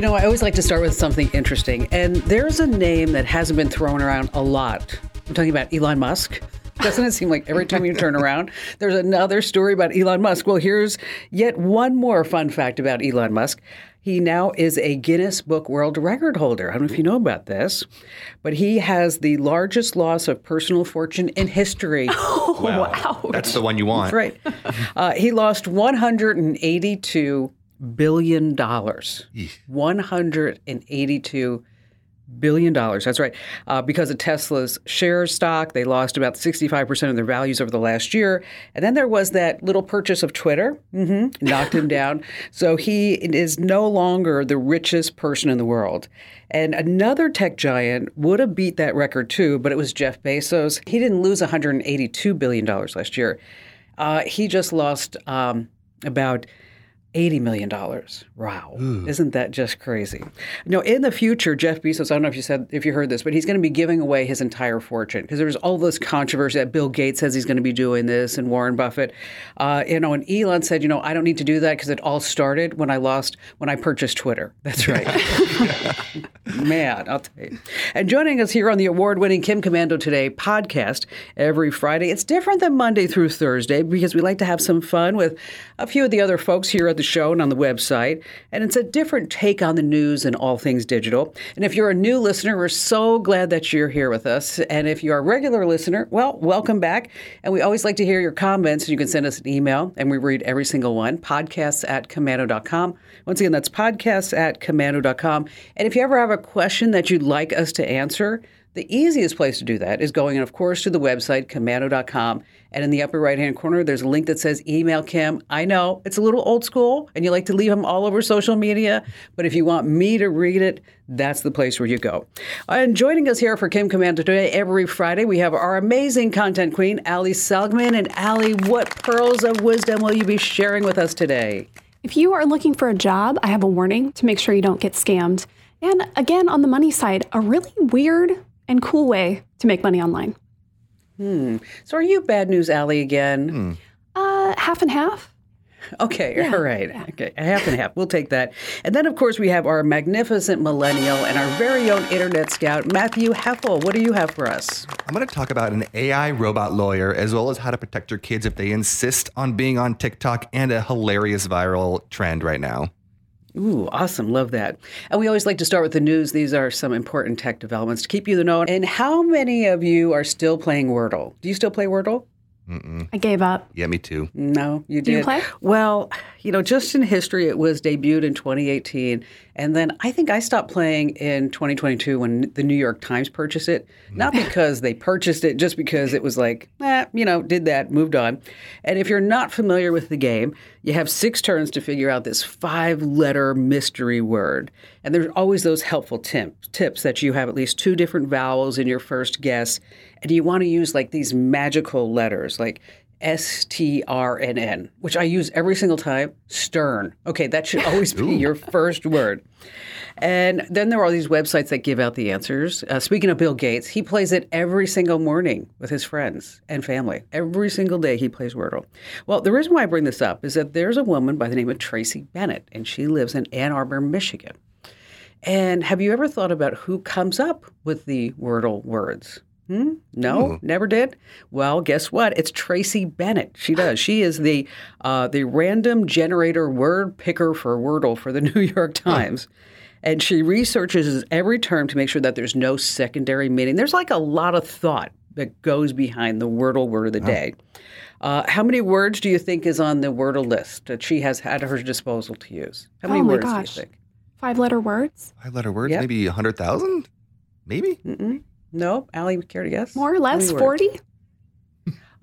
You know, I always like to start with something interesting, and there's a name that hasn't been thrown around a lot. I'm talking about Elon Musk. Doesn't it seem like every time you turn around, there's another story about Elon Musk? Well, here's yet one more fun fact about Elon Musk. He now is a Guinness Book World Record holder. I don't know if you know about this, but he has the largest loss of personal fortune in history. Oh, wow. That's the one you want. That's right. Uh, he lost 182 billion dollars. 182 billion dollars. That's right. Uh, because of Tesla's share stock, they lost about 65% of their values over the last year. And then there was that little purchase of Twitter, mm-hmm, knocked him down. So he is no longer the richest person in the world. And another tech giant would have beat that record too, but it was Jeff Bezos. He didn't lose 182 billion dollars last year. Uh, he just lost um, about $80 million. Wow. Ooh. Isn't that just crazy? Know, in the future, Jeff Bezos, I don't know if you said, if you heard this, but he's going to be giving away his entire fortune because there's all this controversy that Bill Gates says he's going to be doing this and Warren Buffett. Uh, you know, and Elon said, you know, I don't need to do that because it all started when I lost, when I purchased Twitter. That's right. Man, I'll tell you. And joining us here on the award winning Kim Komando Today podcast every Friday, it's different than Monday through Thursday because we like to have some fun with a few of the other folks here at the show and on the website. And it's a different take on the news and all things digital. And if you're a new listener, we're so glad that you're here with us. And if you're a regular listener, well, welcome back. And we always like to hear your comments. And you can send us an email and we read every single one. Podcasts at komando.com. Once again, that's podcasts at komando.com. And if you ever have a question that you'd like us to answer, the easiest place to do that is going, of course, to the website, komando.com. And in the upper right hand corner, there's a link that says email Kim. I know it's a little old school and you like to leave them all over social media, but if you want me to read it, that's the place where you go. And joining us here for Kim Komando today, every Friday, we have our amazing content queen, Ali Seligman. And Ali, what pearls of wisdom will you be sharing with us today? If you are looking for a job, I have a warning to make sure you don't get scammed. And again, on the money side, a really weird and cool way to make money online. Hmm. So are you bad news alley again? Hmm. Uh, half and half. Okay, yeah, all right. Yeah. Okay, half and half. We'll take that. And then, of course, we have our magnificent millennial and our very own internet scout, Matthew Heffel. What do you have for us? I'm going to talk about an AI robot lawyer, as well as how to protect your kids if they insist on being on TikTok and a hilarious viral trend right now. Ooh, awesome. Love that. And we always like to start with the news. These are some important tech developments to keep you the know. And how many of you are still playing Wordle? Do you still play Wordle? Mm-mm. I gave up. Yeah, me too. No, you did. Do you play? Well, you know, just in history, it was debuted in 2018. And then I think I stopped playing in 2022 when the New York Times purchased it. Not because they purchased it, just because it was like, eh, you know, did that, moved on. And if you're not familiar with the game, you have six turns to figure out this five letter mystery word. And there's always those helpful tips, tips that you have at least two different vowels in your first guess. And you want to use like these magical letters, like S T R N N, which I use every single time. Stern. Okay, that should always be your first word. And then there are all these websites that give out the answers. Uh, speaking of Bill Gates, he plays it every single morning with his friends and family. Every single day he plays Wordle. Well, the reason why I bring this up is that there's a woman by the name of Tracy Bennett, and she lives in Ann Arbor, Michigan. And have you ever thought about who comes up with the Wordle words? Hmm? No, Ooh. never did. Well, guess what? It's Tracy Bennett. She does. She is the uh, the random generator word picker for Wordle for the New York Times. And she researches every term to make sure that there's no secondary meaning. There's like a lot of thought that goes behind the Wordle word of the day. Uh, how many words do you think is on the Wordle list that she has at her disposal to use? How many oh words gosh. do you think? Five letter words? Five letter words? Yep. Maybe 100,000? Maybe? Mm-mm. No, Allie, care to guess? More or less, 40?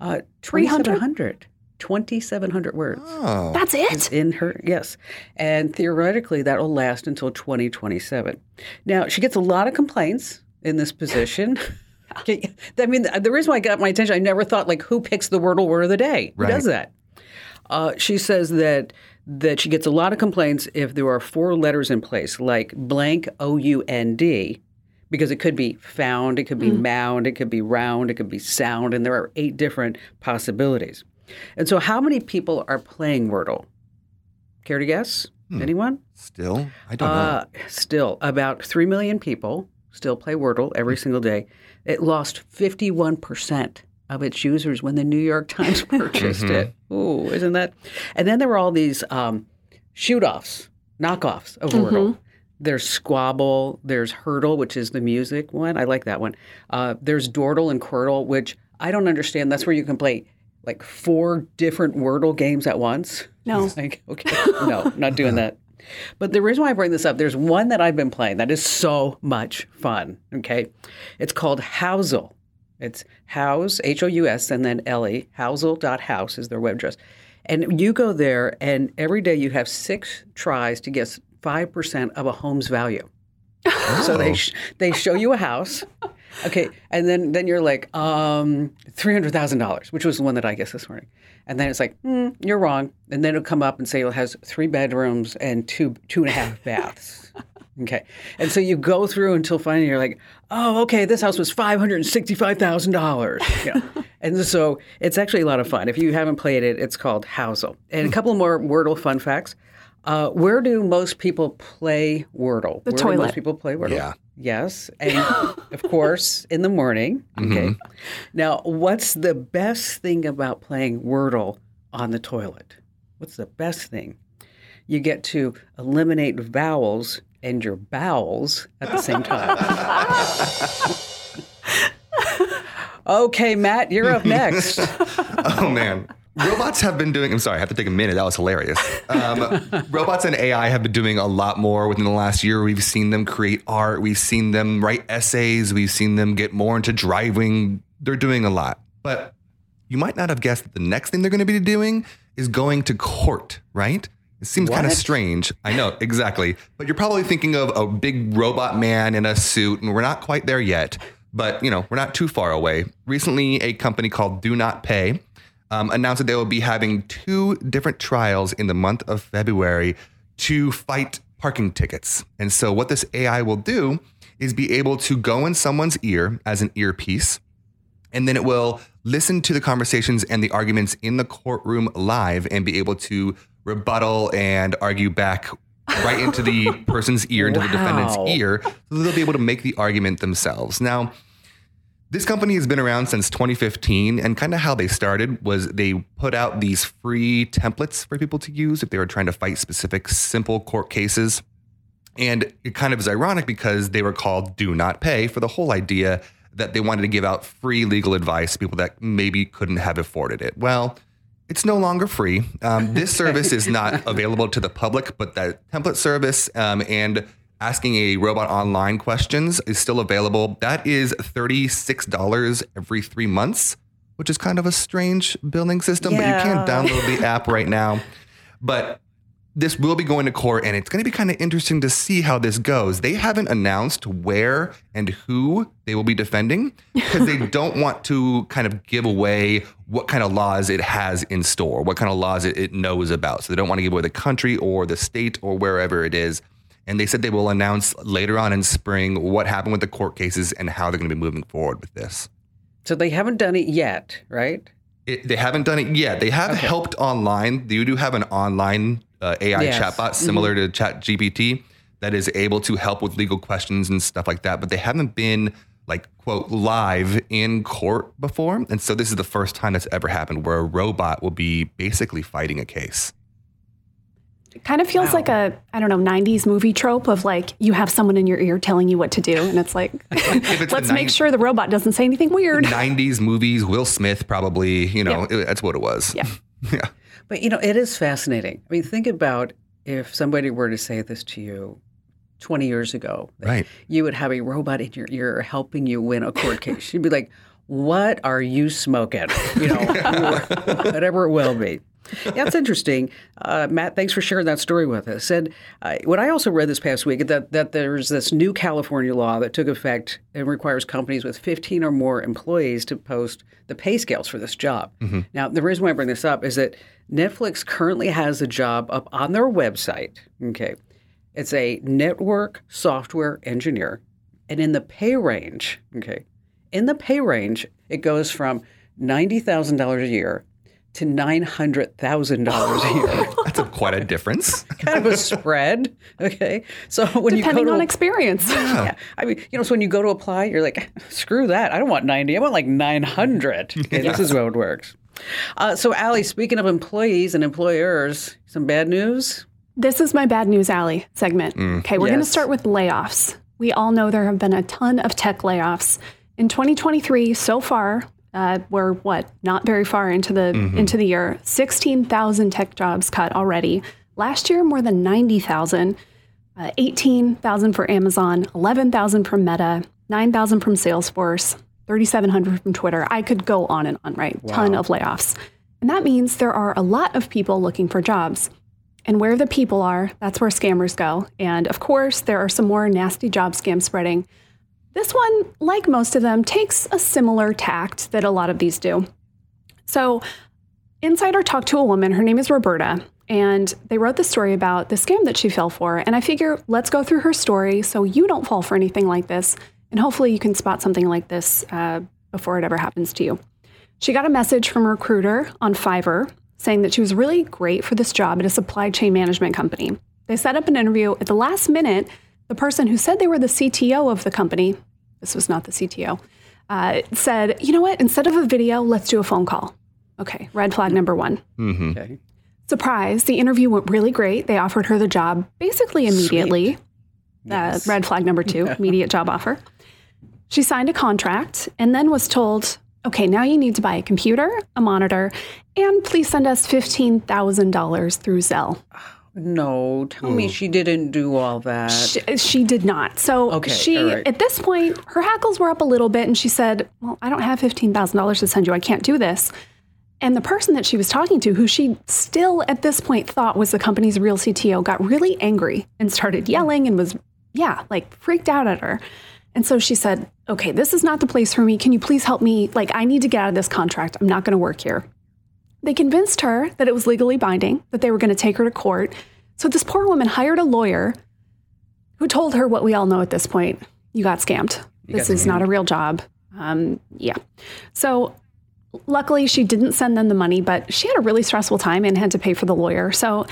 Uh, 2,700. 2,700 words. Oh. That's it? In her, yes. And theoretically, that will last until 2027. Now, she gets a lot of complaints in this position. I mean, the reason why I got my attention, I never thought, like, who picks the Wordle word of the day? Who right. does that? Uh, she says that that she gets a lot of complaints if there are four letters in place, like blank O U N D, because it could be found, it could be mm. mound, it could be round, it could be sound, and there are eight different possibilities. And so, how many people are playing Wordle? Care to guess? Anyone? Still, I don't know. Uh, still, about 3 million people still play Wordle every Hmm. single day. It lost 51% of its users when the New York Times purchased Mm-hmm. it. Ooh, isn't that? And then there were all these um, shoot offs, knockoffs of Wordle. There's Squabble, there's Heardle, which is the music one. I like that one. Uh, there's Dordle and Quordle, which I don't understand. That's where you can play like four different Wordle games at once. No. It's like, okay, no, not doing that. But the reason why I bring this up, there's one that I've been playing that is so much fun. Okay. It's called Housle. It's House, H O U S, and then Ellie. Housle.house is their web address. And you go there, and every day you have six tries to guess 5% of a home's value. So they, sh- they show you a house. Okay. And then, then you're like, um, $300,000, which was the one that I guessed this morning. And then it's like, hmm, you're wrong. And then it'll come up and say it has three bedrooms and two two and a half baths. Okay. And so you go through until finally you're like, oh, okay, this house was $565,000. You know? and so it's actually a lot of fun. If you haven't played it, it's called Housle. And a couple more Wordle fun facts. Uh, where do most people play Wordle? The where Do toilet. most people play Wordle. Yeah. Yes. And of course, in the morning. Okay. Now, what's the best thing about playing Wordle on the toilet? What's the best thing? You get to eliminate vowels and your bowels at the same time. okay, Matt, you're up next. Oh man. Robots have been doing, I'm sorry, I have to take a minute. That was hilarious. Um, robots and AI have been doing a lot more within the last year. We've seen them create art, we've seen them write essays, we've seen them get more into driving. They're doing a lot. But you might not have guessed that the next thing they're going to be doing is going to court, right? It seems kind of strange. I know, exactly. But you're probably thinking of a big robot man in a suit, and we're not quite there yet. But, you know, we're not too far away. Recently, a company called Do Not Pay um, announced that they will be having two different trials in the month of February to fight parking tickets. And so, what this AI will do is be able to go in someone's ear as an earpiece, and then it will listen to the conversations and the arguments in the courtroom live and be able to rebuttal and argue back right into the person's ear, into the defendant's ear, so they'll be able to make the argument themselves. Now, this company has been around since 2015, and kind of how they started was they put out these free templates for people to use if they were trying to fight specific simple court cases. And it kind of is ironic because they were called Do Not Pay for the whole idea that they wanted to give out free legal advice to people that maybe couldn't have afforded it. Well, it's no longer free. Um, this service is not available to the public, but that template service um, and asking a robot online questions is still available. That is $36 every three months, which is kind of a strange billing system, but you can Yeah. download the app right now. But this will be going to court, and it's going to be kind of interesting to see how this goes. They haven't announced where and who they will be defending because they don't want to kind of give away what kind of laws it has in store, what kind of laws it, it knows about. So they don't want to give away the country or the state or wherever it is. And they said they will announce later on in spring what happened with the court cases and how they're going to be moving forward with this. So they haven't done it yet, right? It, they haven't done it yet. They have helped online. They do have an online uh, AI Yes. chatbot similar to ChatGPT that is able to help with legal questions and stuff like that. But they haven't been like quote live in court before, and so this is the first time that's ever happened where a robot will be basically fighting a case. It kind of feels Wow. like a, I don't know, 90s movie trope of like you have someone in your ear telling you what to do. And it's like, If it's let's the make nine- sure the robot doesn't say anything weird. 90s movies, Will Smith probably, you know, it- that's what it was. Yeah. yeah. But you know, it is fascinating. I mean, think about if somebody were to say this to you 20 years ago. Right. You would have a robot in your ear helping you win a court case. You'd be like, what are you smoking? You know, whatever it will be. It's interesting. Uh, Matt, thanks for sharing that story with us. And uh, what I also read this past week that that there's this new California law that took effect and requires companies with 15 or more employees to post the pay scales for this job. Now, the reason why I bring this up is that Netflix currently has a job up on their website. Okay, it's a network software engineer, and in the pay range, okay, in the pay range, it goes from ninety thousand dollars a year to nine hundred thousand dollars a year. That's a quite a difference. kind of a spread. Okay. So when you Depending go to on experience. yeah. I mean, you know, so when you go to apply, you're like, screw that. I don't want 90. I want like 900. Okay, This is how it works. Uh, so, Allie, speaking of employees and employers, some bad news. This is my bad news alley segment. Okay, we're going to start with layoffs. We all know there have been a ton of tech layoffs in 2023 so far. Uh, we're what not very far into the into the year. 16,000 tech jobs cut already. Last year, more than 90,000. Uh, 18,000 for Amazon, 11,000 from Meta, 9,000 from Salesforce, 3,700 from Twitter. I could go on and on, right? Ton of layoffs. And that means there are a lot of people looking for jobs. And where the people are, that's where scammers go. And of course, there are some more nasty job scams spreading. This one, like most of them, takes a similar tact that a lot of these do. So, Insider talked to a woman, her name is Roberta, and they wrote the story about the scam that she fell for. And I figure let's go through her story so you don't fall for anything like this. And hopefully you can spot something like this uh, before it ever happens to you. She got a message from a recruiter on Fiverr saying that she was really great for this job at a supply chain management company. They set up an interview. At the last minute, the person who said they were the CTO of the company, this was not the CTO, uh, said, you know what, instead of a video, let's do a phone call. Okay, red flag number one. Okay. Surprise, the interview went really great. They offered her the job basically immediately. Uh, red flag number two, immediate job offer. She signed a contract and then was told, okay, now you need to buy a computer, a monitor, and please send us $15,000 through Zelle. No, tell me she didn't do all that. She, she did not. So Okay, she, right. at this point, her hackles were up a little bit and she said, Well, I don't have $15,000 to send you. I can't do this. And the person that she was talking to, who she still at this point thought was the company's real CTO, got really angry and started yelling and was, yeah, like freaked out at her. And so she said, Okay, this is not the place for me. Can you please help me? Like, I need to get out of this contract. I'm not going to work here. They convinced her that it was legally binding, that they were going to take her to court. So this poor woman hired a lawyer who told her what we all know at this point you got scammed. this got is not a real job. Um, yeah. So luckily, she didn't send them the money, but she had a really stressful time and had to pay for the lawyer. So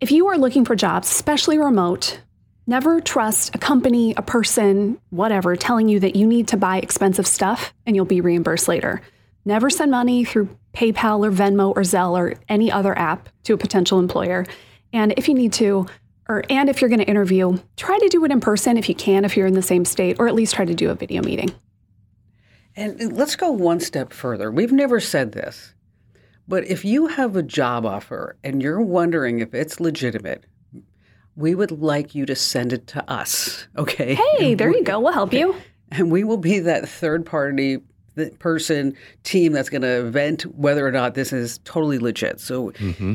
if you are looking for jobs, especially remote, never trust a company, a person, whatever, telling you that you need to buy expensive stuff and you'll be reimbursed later. Never send money through PayPal or Venmo or Zelle or any other app to a potential employer. And if you need to, or and if you're going to interview, try to do it in person if you can, if you're in the same state, or at least try to do a video meeting. And let's go one step further. We've never said this, but if you have a job offer and you're wondering if it's legitimate, we would like you to send it to us. Okay. Hey, there you go. We'll help you. And we will be that third party person team that's going to vent whether or not this is totally legit. So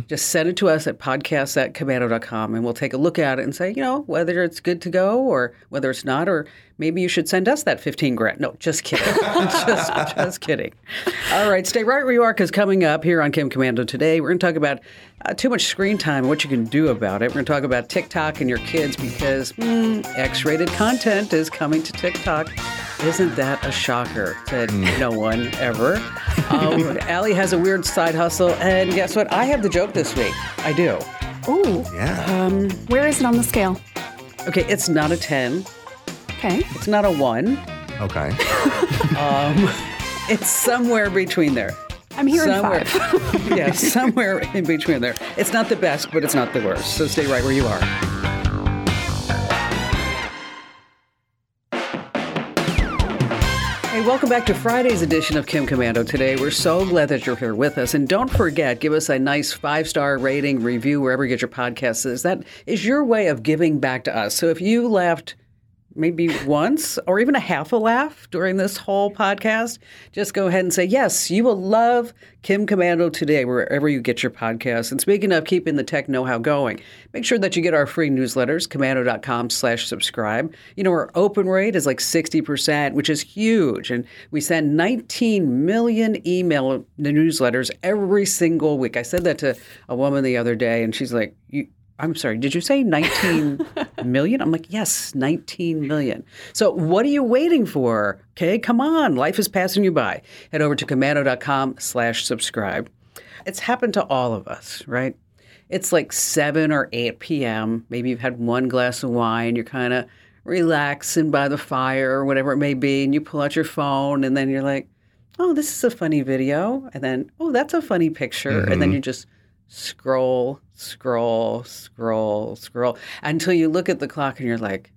just send it to us at podcast at komando.com and we'll take a look at it and say, you know, whether it's good to go or whether it's not, or maybe you should send us that 15 grand. No, just kidding. just, just kidding. All right, stay right where you are because coming up here on Kim Komando today, we're going to talk about uh, too much screen time and what you can do about it. We're going to talk about TikTok and your kids because mm, X rated content is coming to TikTok. Isn't that a shocker to mm. no one ever? Um, Allie has a weird side hustle, and guess what? I have the joke this week. I do. Ooh, Yeah. Um, where is it on the scale? Okay, it's not a 10, Okay. it's not a 1, okay. Um, it's somewhere between there. I'm hearing Somewhere. five. yeah, somewhere in between there. It's not the best, but it's not the worst. So stay right where you are. Hey, welcome back to Friday's edition of Kim Komando. Today, we're so glad that you're here with us. And don't forget, give us a nice five star rating, review wherever you get your podcasts. That is your way of giving back to us? So if you laughed maybe once or even a half a laugh during this whole podcast, just go ahead and say, yes, you will love Kim Komando today, wherever you get your podcasts. And speaking of keeping the tech know-how going, make sure that you get our free newsletters, komando.com slash subscribe. You know, our open rate is like 60%, which is huge. And we send 19 million email newsletters every single week. I said that to a woman the other day, and she's like, you, I'm sorry, did you say 19 million? I'm like, yes, 19 million. So what are you waiting for? Okay, come on. Life is passing you by. Head over to komando.com slash subscribe. It's happened to all of us, right? it's like 7 or 8 p.m. Maybe you've had one glass of wine, you're kind of relaxing by the fire or whatever it may be, and you pull out your phone, and then you're like, oh, this is a funny video. And then, oh, that's a funny picture. And then mm-hmm. you just scroll, scroll, scroll, scroll until you look at the clock and you're like,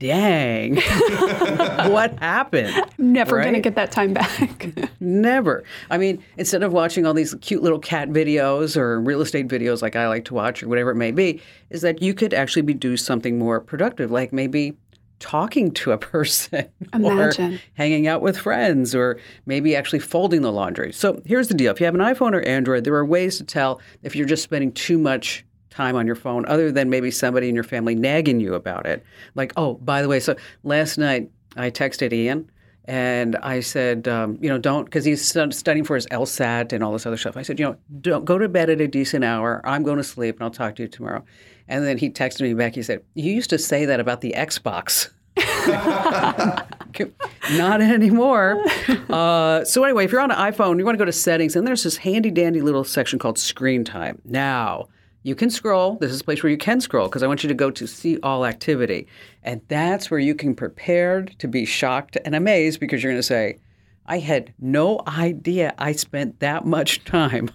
dang, what happened? Never going to get that time back. Never. I mean, instead of watching all these cute little cat videos or real estate videos like I like to watch or whatever it may be, is that you could actually be do something more productive, like maybe talking to a person Imagine. or hanging out with friends or maybe actually folding the laundry. So here's the deal. If you have an iPhone or Android, there are ways to tell if you're just spending too much time on your phone other than maybe somebody in your family nagging you about it. Like, oh, by the way, so last night I texted Ian and I said, um, you know, don't, because he's studying for his LSAT and all this other stuff. I said, you know, don't go to bed at a decent hour. I'm going to sleep and I'll talk to you tomorrow. And then he texted me back. He said, you used to say that about the Xbox. Not anymore. Uh, so anyway, if you're on an iPhone, you want to go to settings, and there's this handy dandy little section called screen time. Now you can scroll. This is a place where you can scroll because I want you to go to see all activity, and that's where you can prepare to be shocked and amazed because you're going to say, "I had no idea I spent that much time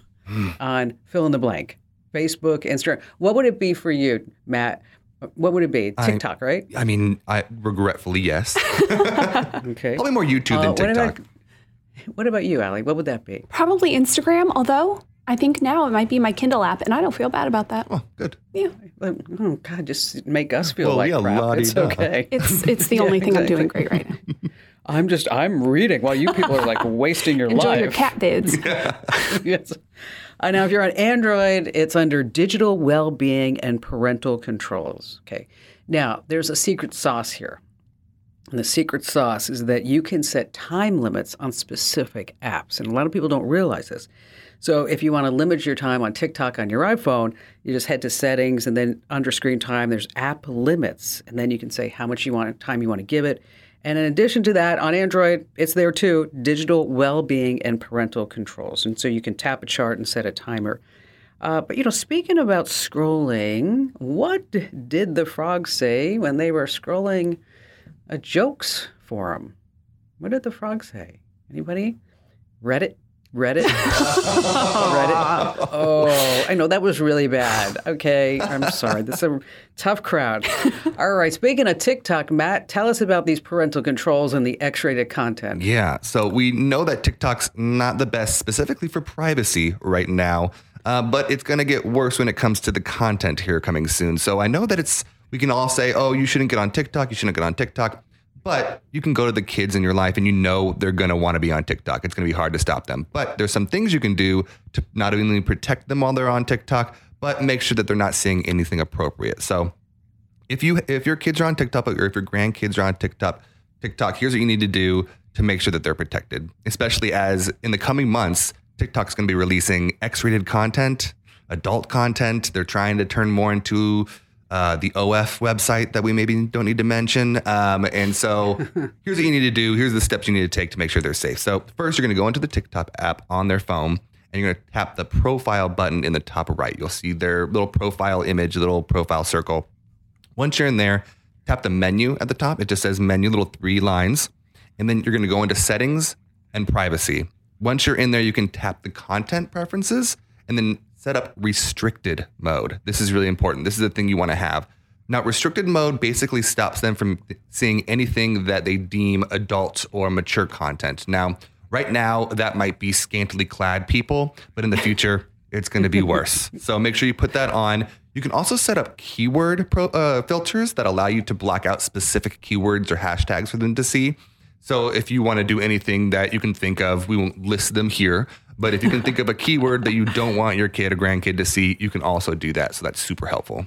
on fill in the blank." Facebook, Instagram. What would it be for you, Matt? What would it be? TikTok, right? I mean, I regretfully yes. Okay. Probably more YouTube Uh, than what TikTok. about- What about you, Allie? What would that be? Probably Instagram, although I think now it might be my Kindle app, and I don't feel bad about that. Oh, good. Yeah, Like, Oh God, just make us feel Well, like yeah, crap. It's la-di-da. okay. it's it's the only thing I'm doing great right now. I'm just I'm reading while you people are like wasting your Enjoy life. your cat vids. yes. Uh, now, if you're on Android, it's under digital well-being and parental controls. Okay. Now, there's a secret sauce here. And the secret sauce is that you can set time limits on specific apps. And a lot of people don't realize this. So if you want to limit your time on TikTok on your iPhone, you just head to settings and then under screen time, there's app limits. And then you can say how much you want time you want to give it. And in addition to that, on Android, it's there too digital well being and parental controls. And so you can tap a chart and set a timer. Uh, but, you know, speaking about scrolling, what did the frogs say when they were scrolling a jokes forum? What did the frogs say? Anybody? Reddit? Reddit? Reddit? Oh, I know that was really bad. Okay, I'm sorry. This is a tough crowd. All right, speaking of TikTok, Matt, tell us about these parental controls and the X-rated content. Yeah. So we know that TikTok's not the best specifically for privacy right now, uh, but it's going to get worse when it comes to the content here coming soon. So I know that it's, we can all say, oh, you shouldn't get on TikTok, you shouldn't get on TikTok. But you can go to the kids in your life and you know they're going to want to be on TikTok. It's going to be hard to stop them. But there's some things you can do to not only protect them while they're on TikTok, but make sure that they're not seeing anything appropriate. So if you if your kids are on TikTok or if your grandkids are on TikTok, TikTok, here's what you need to do to make sure that they're protected. Especially as in the coming months, TikTok's going to be releasing X-rated content, adult content. They're trying to turn more into uh, the OF website that we maybe don't need to mention. Um, and so here's what you need to do. Here's the steps you need to take to make sure they're safe. So first, you're going to go into the TikTok app on their phone and you're going to tap the profile button in the top right. You'll see their little profile image, little profile circle. Once you're in there, tap the menu at the top. It just says menu, little three lines. And then you're going to go into settings and privacy. Once you're in there, you can tap the content preferences and then set up restricted mode. This is really important. This is the thing you want to have. Now, restricted mode basically stops them from seeing anything that they deem adult or mature content. Now, right now, that might be scantily clad people, but in the future, it's going to be worse. So make sure you put that on. You can also set up keyword pro, uh, filters that allow you to block out specific keywords or hashtags for them to see. So if you want to do anything that you can think of, we won't list them here. But if you can think of a keyword that you don't want your kid or grandkid to see, you can also do that. So that's super helpful.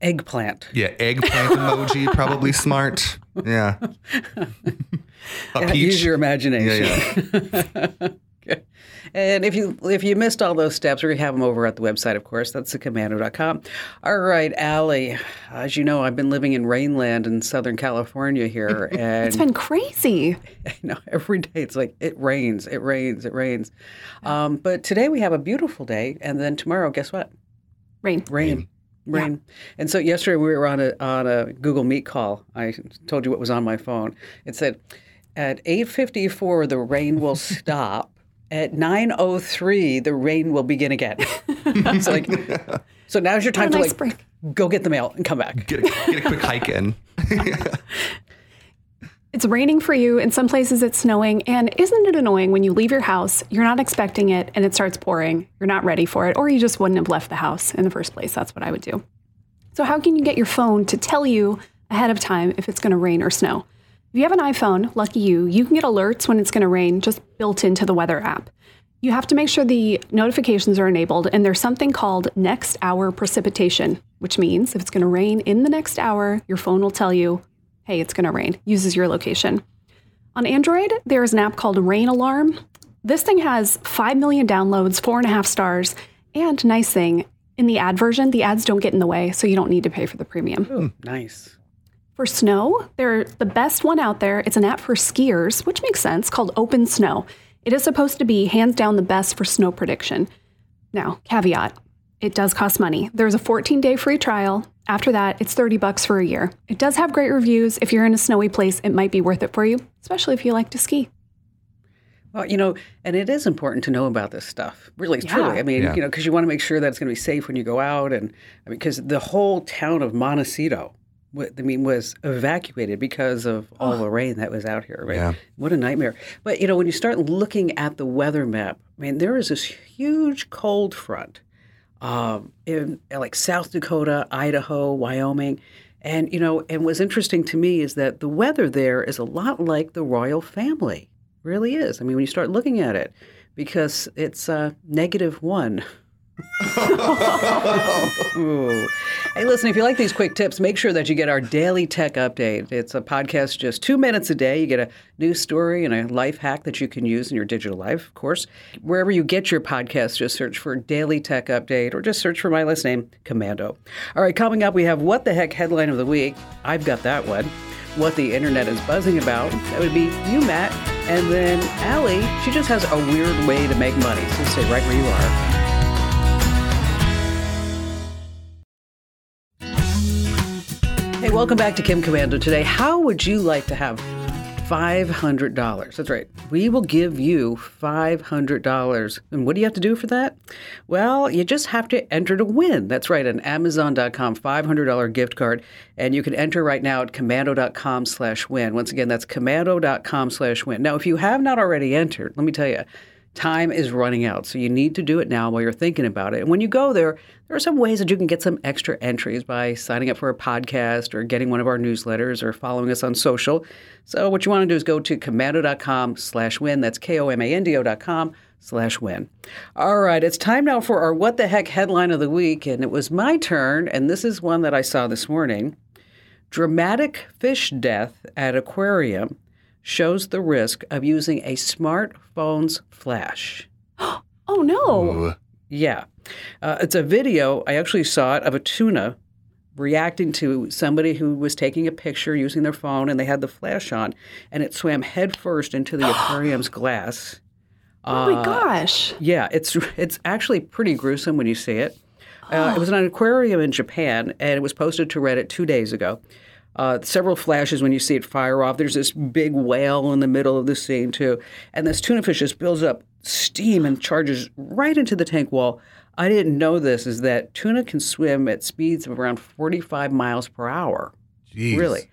Eggplant. Yeah, eggplant emoji, probably smart. Yeah. A Use peach. your imagination. Yeah, yeah. Okay. And if you if you missed all those steps, we have them over at the website, of course. That's thekomando.com. All right, Allie. As you know, I've been living in Rainland in Southern California here, and It's been crazy. I know every day it's like it rains, it rains, it rains. Um, but today we have a beautiful day, and then tomorrow, guess what? Rain. Rain. Rain. And so yesterday we were on a on a Google Meet call. I told you what was on my phone. It said at 8:54 the rain will stop. At 9:03 the rain will begin again. so like so now's your time What a to nice like break. go get the mail and come back. Get a, get a quick hike in. It's raining for you. In some places, it's snowing. And isn't it annoying when you leave your house, you're not expecting it, and it starts pouring? You're not ready for it, or you just wouldn't have left the house in the first place. That's what I would do. So, how can you get your phone to tell you ahead of time if it's going to rain or snow? If you have an iPhone, lucky you, you can get alerts when it's going to rain just built into the weather app. You have to make sure the notifications are enabled, and there's something called next hour precipitation, which means if it's going to rain in the next hour, your phone will tell you, hey, it's going to rain, uses your location. On Android, there is an app called Rain Alarm. This thing has 5 million downloads, four and a half stars, and nice thing, in the ad version, the ads don't get in the way, so you don't need to pay for the premium. Ooh, nice. For snow, they're the best one out there. It's an app for skiers, which makes sense, called Open Snow. It is supposed to be hands down the best for snow prediction. Now, caveat, it does cost money. There's a 14-day free trial. After that, it's 30 bucks for a year. It does have great reviews. If you're in a snowy place, it might be worth it for you, especially if you like to ski. Well, you know, and it is important to know about this stuff. Really, Yeah. truly. I mean, Yeah. you know, because you want to make sure that it's going to be safe when you go out, and I mean, because the whole town of Montecito, wa- I mean, was evacuated because of all the rain that was out here. Right? Yeah. What a nightmare! But you know, when you start looking at the weather map, I mean, there is this huge cold front um, in uh, like South Dakota, Idaho, Wyoming. And, you know, and what's interesting to me is that the weather there is a lot like the royal family. Really is. I mean, when you start looking at it, because it's uh, negative one. Ooh. Hey, listen, if you like these quick tips, make sure that you get our daily tech update. It's a podcast just two minutes a day. You get a news story and a life hack that you can use in your digital life, of course. Wherever you get your podcast, just search for Daily Tech Update or just search for my last name, Komando. All right, coming up, we have What the Heck headline of the week. I've got that one. What the internet is buzzing about. That would be you, Matt. And then Allie, she just has a weird way to make money. So stay right where you are. Welcome back to Kim Komando. Today, how would you like to have $500? That's right. We will give you $500. And what do you have to do for that? Well, you just have to enter to win. That's right, an Amazon.com $500 gift card. And you can enter right now at komando.com slash win. Once again, that's komando.com slash win. Now, if you have not already entered, let me tell you, time is running out. So you need to do it now while you're thinking about it. And when you go there, there are some ways that you can get some extra entries by signing up for a podcast or getting one of our newsletters or following us on social. So what you want to do is go to komando.com slash win. That's K-O-M-A-N-D-O dot com slash win. All right, it's time now for our What the Heck headline of the week. And it was my turn. And this is one that I saw this morning. Dramatic fish death at aquarium shows the risk of using a smartphone's flash. Oh no. Ooh. Yeah. Uh, it's a video, I actually saw it, of a tuna reacting to somebody who was taking a picture using their phone and they had the flash on and it swam headfirst into the aquarium's glass. Oh my gosh. Yeah, it's it's actually pretty gruesome when you see it. Uh, it was in an aquarium in Japan, and it was posted to Reddit two days ago. Uh, several flashes when you see it fire off. There's this big whale in the middle of the scene too, and this tuna fish just builds up steam and charges right into the tank wall. I didn't know this is that tuna can swim at speeds of around 45 miles per hour. Jeez. Really?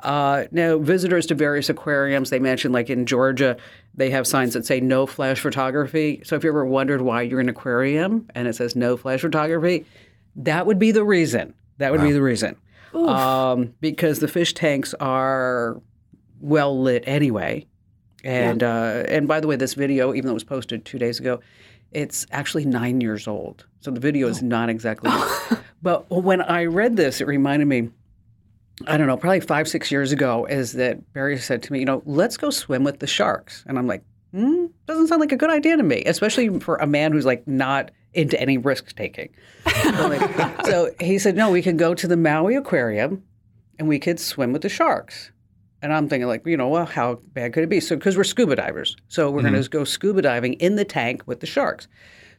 Uh, now, visitors to various aquariums, they mentioned like in Georgia, they have signs that say no flash photography. So if you ever wondered why you're in an aquarium and it says no flash photography, that would be the reason. That would be the reason. Um, because the fish tanks are well lit anyway. And uh, and by the way, this video, even though it was posted two days ago, it's actually nine years old. So the video is not exactly. but when I read this, it reminded me. I don't know, probably five, six years ago, is that Barry said to me, you know, let's go swim with the sharks. And I'm like, hmm, doesn't sound like a good idea to me, especially for a man who's like not into any risk taking. so, he said, no, we could go to the Maui Aquarium and we could swim with the sharks. And I'm thinking, like, you know, well, how bad could it be? So, because we're scuba divers. So, we're going to go scuba diving in the tank with the sharks.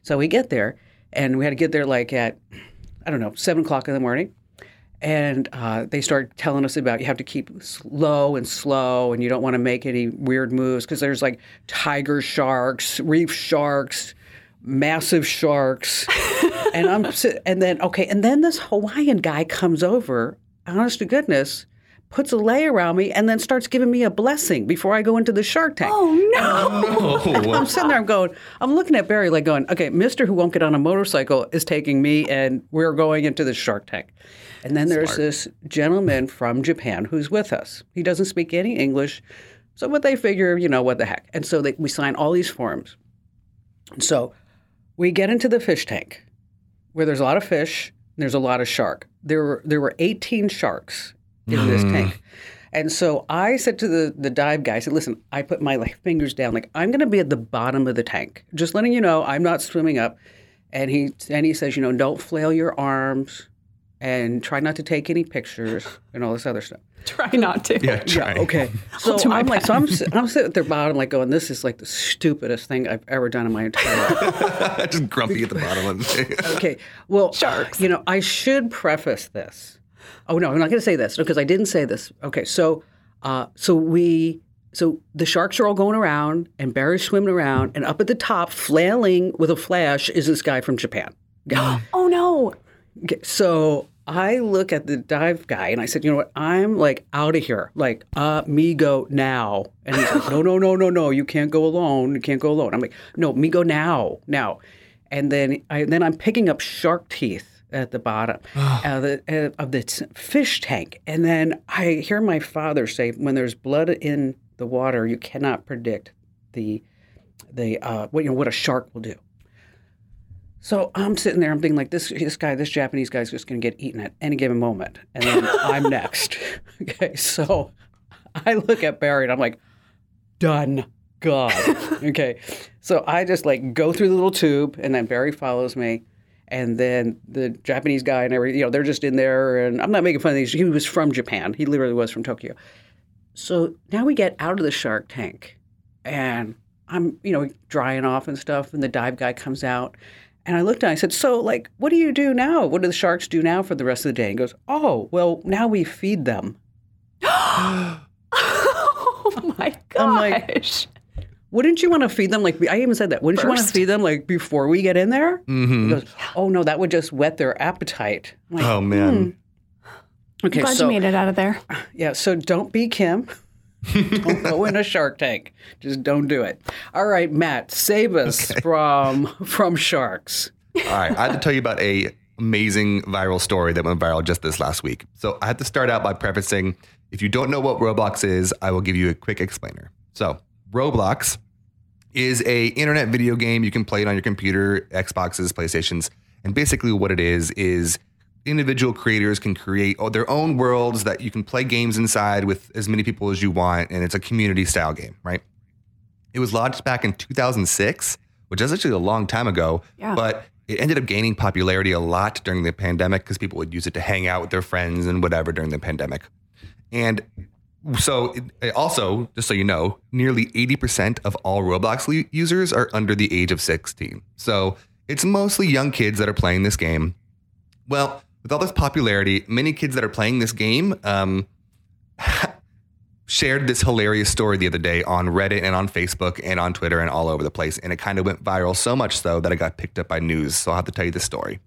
So, we get there, and we had to get there like at, I don't know, seven o'clock in the morning. And uh, they start telling us about you have to keep low and slow, and you don't want to make any weird moves because there's like tiger sharks, reef sharks, massive sharks, and I'm and then okay, and then this Hawaiian guy comes over, honest to goodness, puts a lei around me, and then starts giving me a blessing before I go into the shark tank. Oh no! I'm sitting there, I'm going, I'm looking at Barry like going, okay, Mister who won't get on a motorcycle is taking me, and we're going into the shark tank. And then there's this gentleman from Japan who's with us. He doesn't speak any English, so what they figure, you know, what the heck. And so they, we sign all these forms. And so we get into the fish tank where there's a lot of fish, and there's a lot of shark. There were there were 18 sharks in this hmm. tank. And so I said to the, the dive guy, I said, listen, I put my like, fingers down, like I'm going to be at the bottom of the tank. Just letting you know, I'm not swimming up. And he and he says, you know, don't flail your arms and try not to take any pictures and all this other stuff. Try not to. Yeah, try. Okay. So I'm like, so I'm, I'm sitting at their bottom, like going, this is like the stupidest thing I've ever done in my entire life. Just grumpy at the bottom of the Okay. Well, Sharks. You know, I should preface this. Oh no, I'm not going to say this because I didn't say this. Okay, so, uh, so we, so the sharks are all going around, and Barry's swimming around, and up at the top, flailing with a flash, is this guy from Japan. Oh no! Okay, so I look at the dive guy and I said, you know what? I'm like out of here. Like, uh, me go now. And he's like, no, no, no, no, no. You can't go alone. You can't go alone. I'm like, no, me go now, now. And then I then I'm picking up shark teeth at the bottom of the uh, of the fish tank. And then I hear my father say, when there's blood in the water, you cannot predict the the uh, what you know what a shark will do. So I'm sitting there, I'm thinking like this this guy, this Japanese guy's just gonna get eaten at any given moment. And then I'm next. Okay, so I look at Barry and I'm like, done. God. Okay. So I just like go through the little tube and then Barry follows me. And then the Japanese guy and every you know, they're just in there and I'm not making fun of these. He was from Japan. He literally was from Tokyo. So now we get out of the shark tank and I'm, you know, drying off and stuff, and the dive guy comes out. And I looked at him, I said, So, like, what do you do now? What do the sharks do now for the rest of the day? He goes, Oh, well, now we feed them. Oh my I'm like- gosh! Wouldn't you want to feed them? Like, I even said that. Wouldn't you want to First. feed them, like, before we get in there? Mm-hmm. He goes, Oh, no, that would just whet their appetite. I'm like, Oh man. okay, Glad so, you made it out of there. yeah, so don't be Kim. Don't go in a shark tank. Just don't do it. All right, Matt, save us from from sharks. All right, I had to tell you about a amazing viral story that went viral just this last week. So I had to start out by prefacing: if you don't know what Roblox is, I will give you a quick explainer. So Roblox is a internet video game. You can play it on your computer, Xboxes, PlayStations, and basically what it is is individual creators can create their own worlds that you can play games inside with as many people as you want, and it's a community style game, right? It was launched back in 2006, which is actually a long time ago, Yeah. but it ended up gaining popularity a lot during the pandemic because people would use it to hang out with their friends and whatever during the pandemic. And so, it- also, just so you know, nearly 80% of all Roblox users are under the age of 16. So it's mostly young kids that are playing this game. Well, with all this popularity, many kids that are playing this game um, shared this hilarious story the other day on Reddit and on Facebook and on Twitter and all over the place. And it kind of went viral so much so that it got picked up by news. So I'll have to tell you the story.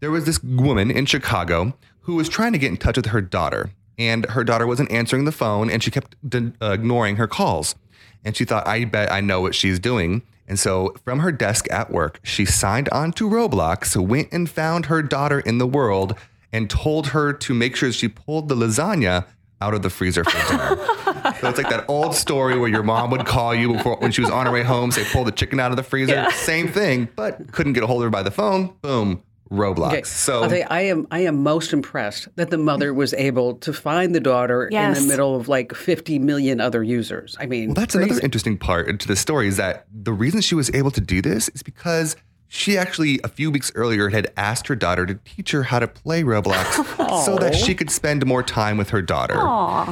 There was this woman in Chicago who was trying to get in touch with her daughter, and her daughter wasn't answering the phone, and she kept de- uh, ignoring her calls. And she thought, I bet I know what she's doing. And so from her desk at work, she signed on to Roblox, went and found her daughter in the world, and told her to make sure she pulled the lasagna out of the freezer for dinner. so it's like that old story where your mom would call you before when she was on her way home, say, pull the chicken out of the freezer. Same thing, but couldn't get a hold of her by the phone. Boom, Roblox. Okay, So I'll tell you, I am I am most impressed that the mother was able to find the daughter in the middle of like 50 million other users. I mean, Well, that's another interesting part to the story is that the reason she was able to do this is because she actually a few weeks earlier had asked her daughter to teach her how to play Roblox so that she could spend more time with her daughter.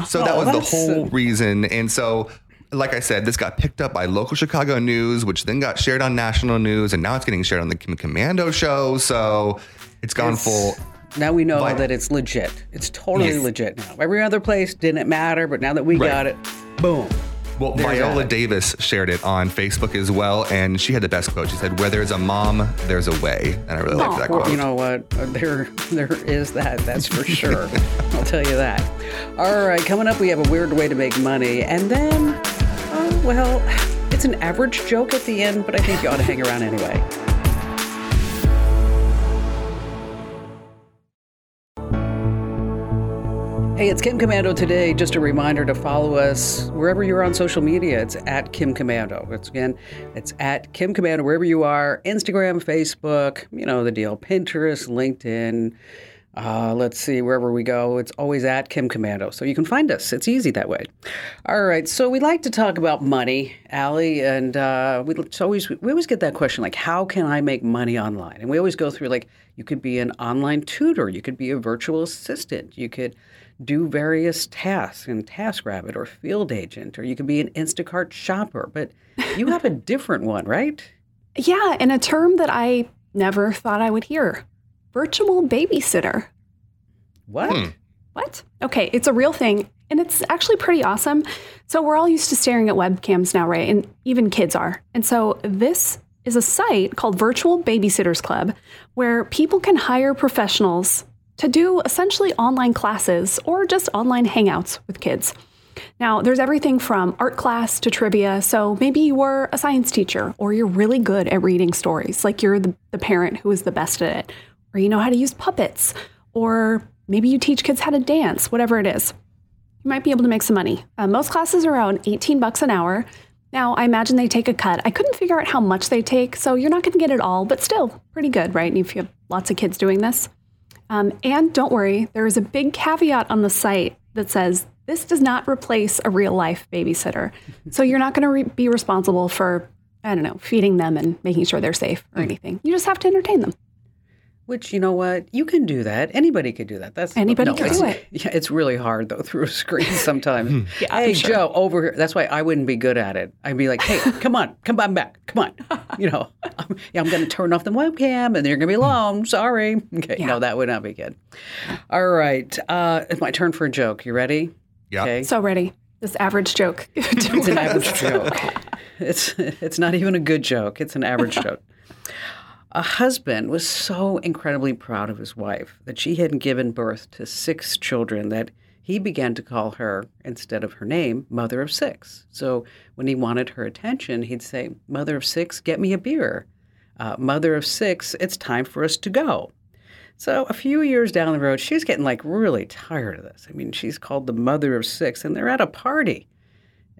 So that Aw, was the whole reason. And so like I said, this got picked up by local Chicago news, which then got shared on national news, and now it's getting shared on the Kim Komando show. So It's gone full. Now we know Vi- that it's legit. It's totally Yes. legit now. Every other place didn't matter, but now that we Right. got it, boom. Well, There's Viola that. Davis shared it on Facebook as well, and she had the best quote. She said, "Where there's a mom, there's a way," and I really liked that quote. you know what? Uh, There, there is that. That's for sure. I'll tell you that. All right, coming up, we have a weird way to make money, and then, well, it's an average joke at the end, but I think you ought to hang around anyway. Hey, it's Kim Komando today. Just a reminder to follow us wherever you're on social media. It's at Kim Komando. It's again, it's at Kim Komando wherever you are. Instagram, Facebook, you know the deal. Pinterest, LinkedIn. Uh, let's see, wherever we go, it's always at Kim Komando. So you can find us. It's easy that way. All right. So we like to talk about money, Allie, and uh, we always we always get that question like, how can I make money online? And we always go through like, you could be an online tutor, you could be a virtual assistant, you could do various tasks in TaskRabbit or Field Agent, or you could be an Instacart shopper. But you have a different one, right? Yeah, and a term that I never thought I would hear virtual babysitter. What? Hmm. What? Okay, it's a real thing and it's actually pretty awesome. So we're all used to staring at webcams now, right? And even kids are. And so this is a site called Virtual Babysitters Club where people can hire professionals to do essentially online classes or just online hangouts with kids. Now, there's everything from art class to trivia. So maybe you were a science teacher or you're really good at reading stories, like you're the, the parent who is the best at it, or you know how to use puppets, or maybe you teach kids how to dance, whatever it is. You might be able to make some money. Uh, most classes are around 18 bucks an hour. Now, I imagine they take a cut. I couldn't figure out how much they take, so you're not going to get it all, but still pretty good, right? And if you have lots of kids doing this. Um, and don't worry, there is a big caveat on the site that says this does not replace a real life babysitter. So you're not going to re- be responsible for, I don't know, feeding them and making sure they're safe or anything. You just have to entertain them. Which you know what, you can do that. Anybody could do that. That's Anybody can do it. Yeah, it's really hard though through a screen sometimes. Yeah, hey I'm sure. Joe, over here. That's why I wouldn't be good at it. I'd be like, hey, come on, come on back, come on. You know, I'm, yeah, I'm going to turn off the webcam, and you're going to be alone. Sorry. Okay, Yeah. no, that would not be good. All right, uh, it's my turn for a joke. You ready? Yeah. Okay. So ready. This average joke. It's an average joke. It's it's not even a good joke. It's an average joke. A husband was so incredibly proud of his wife that she had given birth to six children that he began to call her, instead of her name, Mother of Six. So when he wanted her attention, he'd say, Mother of Six, get me a beer. Uh, Mother of Six, it's time for us to go. So a few years down the road, she's getting like really tired of this. I mean, she's called the Mother of Six, and they're at a party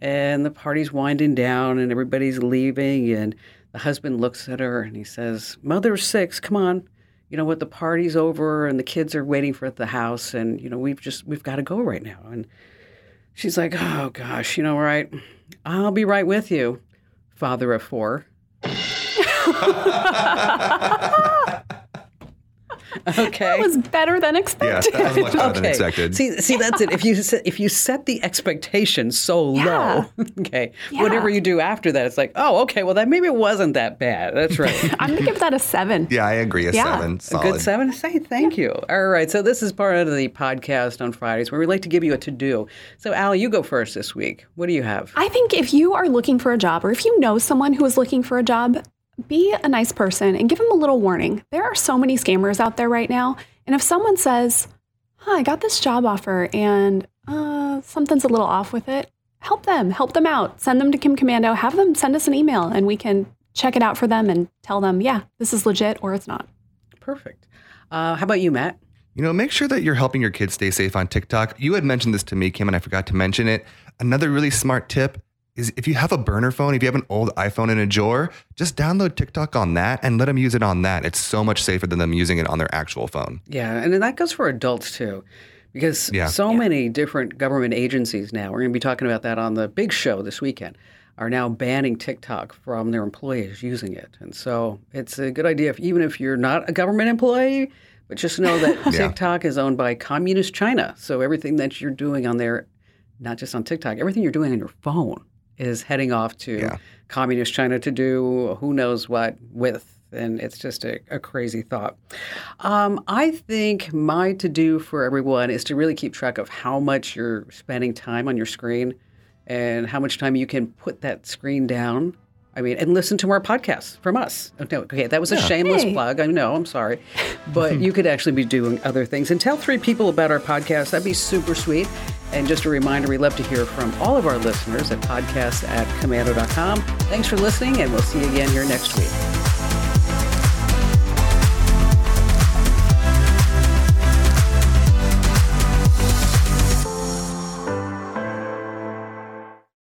and the party's winding down and everybody's leaving and the husband looks at her and he says mother six come on. You know what? The party's over and the kids are waiting for at the house and you know we've just we've got to go right now. And she's like oh gosh you know right i'll be right with you father of four okay That was better than Yeah, expected. that was much better than expected. See, see, that's it. If you set, if you set the expectation so Yeah. low, okay, Yeah. whatever you do after that, it's like, oh, okay, well, that maybe it wasn't that bad. That's right. I'm going to give that a seven. yeah, I agree. A Yeah. seven. A good seven. Say thank you. All right. So this is part of the podcast on Fridays where we like to give you a to do. So Al, you go first this week. What do you have? I think if you are looking for a job or if you know someone who is looking for a job, be a nice person and give them a little warning. There are so many scammers out there right now. And if someone says, huh, I got this job offer and uh, something's a little off with it, help them, help them out. Send them to Kim Komando, have them send us an email and we can check it out for them and tell them, yeah, this is legit or it's not. Perfect. Uh, how about you, Matt? You know, make sure that you're helping your kids stay safe on TikTok. You had mentioned this to me, Kim, and I forgot to mention it. Another really smart tip is if you have a burner phone, if you have an old iPhone in a drawer, just download TikTok on that and let them use it on that. It's so much safer than them using it on their actual phone. Yeah, and that goes for adults too, because Yeah. so many different government agencies now, we're going to be talking about that on the big show this weekend, are now banning TikTok from their employees using it. And so it's a good idea, if, even if you're not a government employee, but just know that Yeah. TikTok is owned by communist China. So everything that you're doing on there, not just on TikTok, everything you're doing on your phone is heading off to Yeah. communist China to do who knows what with And it's just a, a crazy thought. Um, I think my to do for everyone is to really keep track of how much you're spending time on your screen and how much time you can put that screen down. I mean, and listen to more podcasts from us. Oh, no, okay, that was a shameless Hey. plug. I know, I'm sorry. But you could actually be doing other things. And tell three people about our podcast. That'd be super sweet. And just a reminder, we love to hear from all of our listeners at podcasts at komando.com. Thanks for listening, and we'll see you again here next week.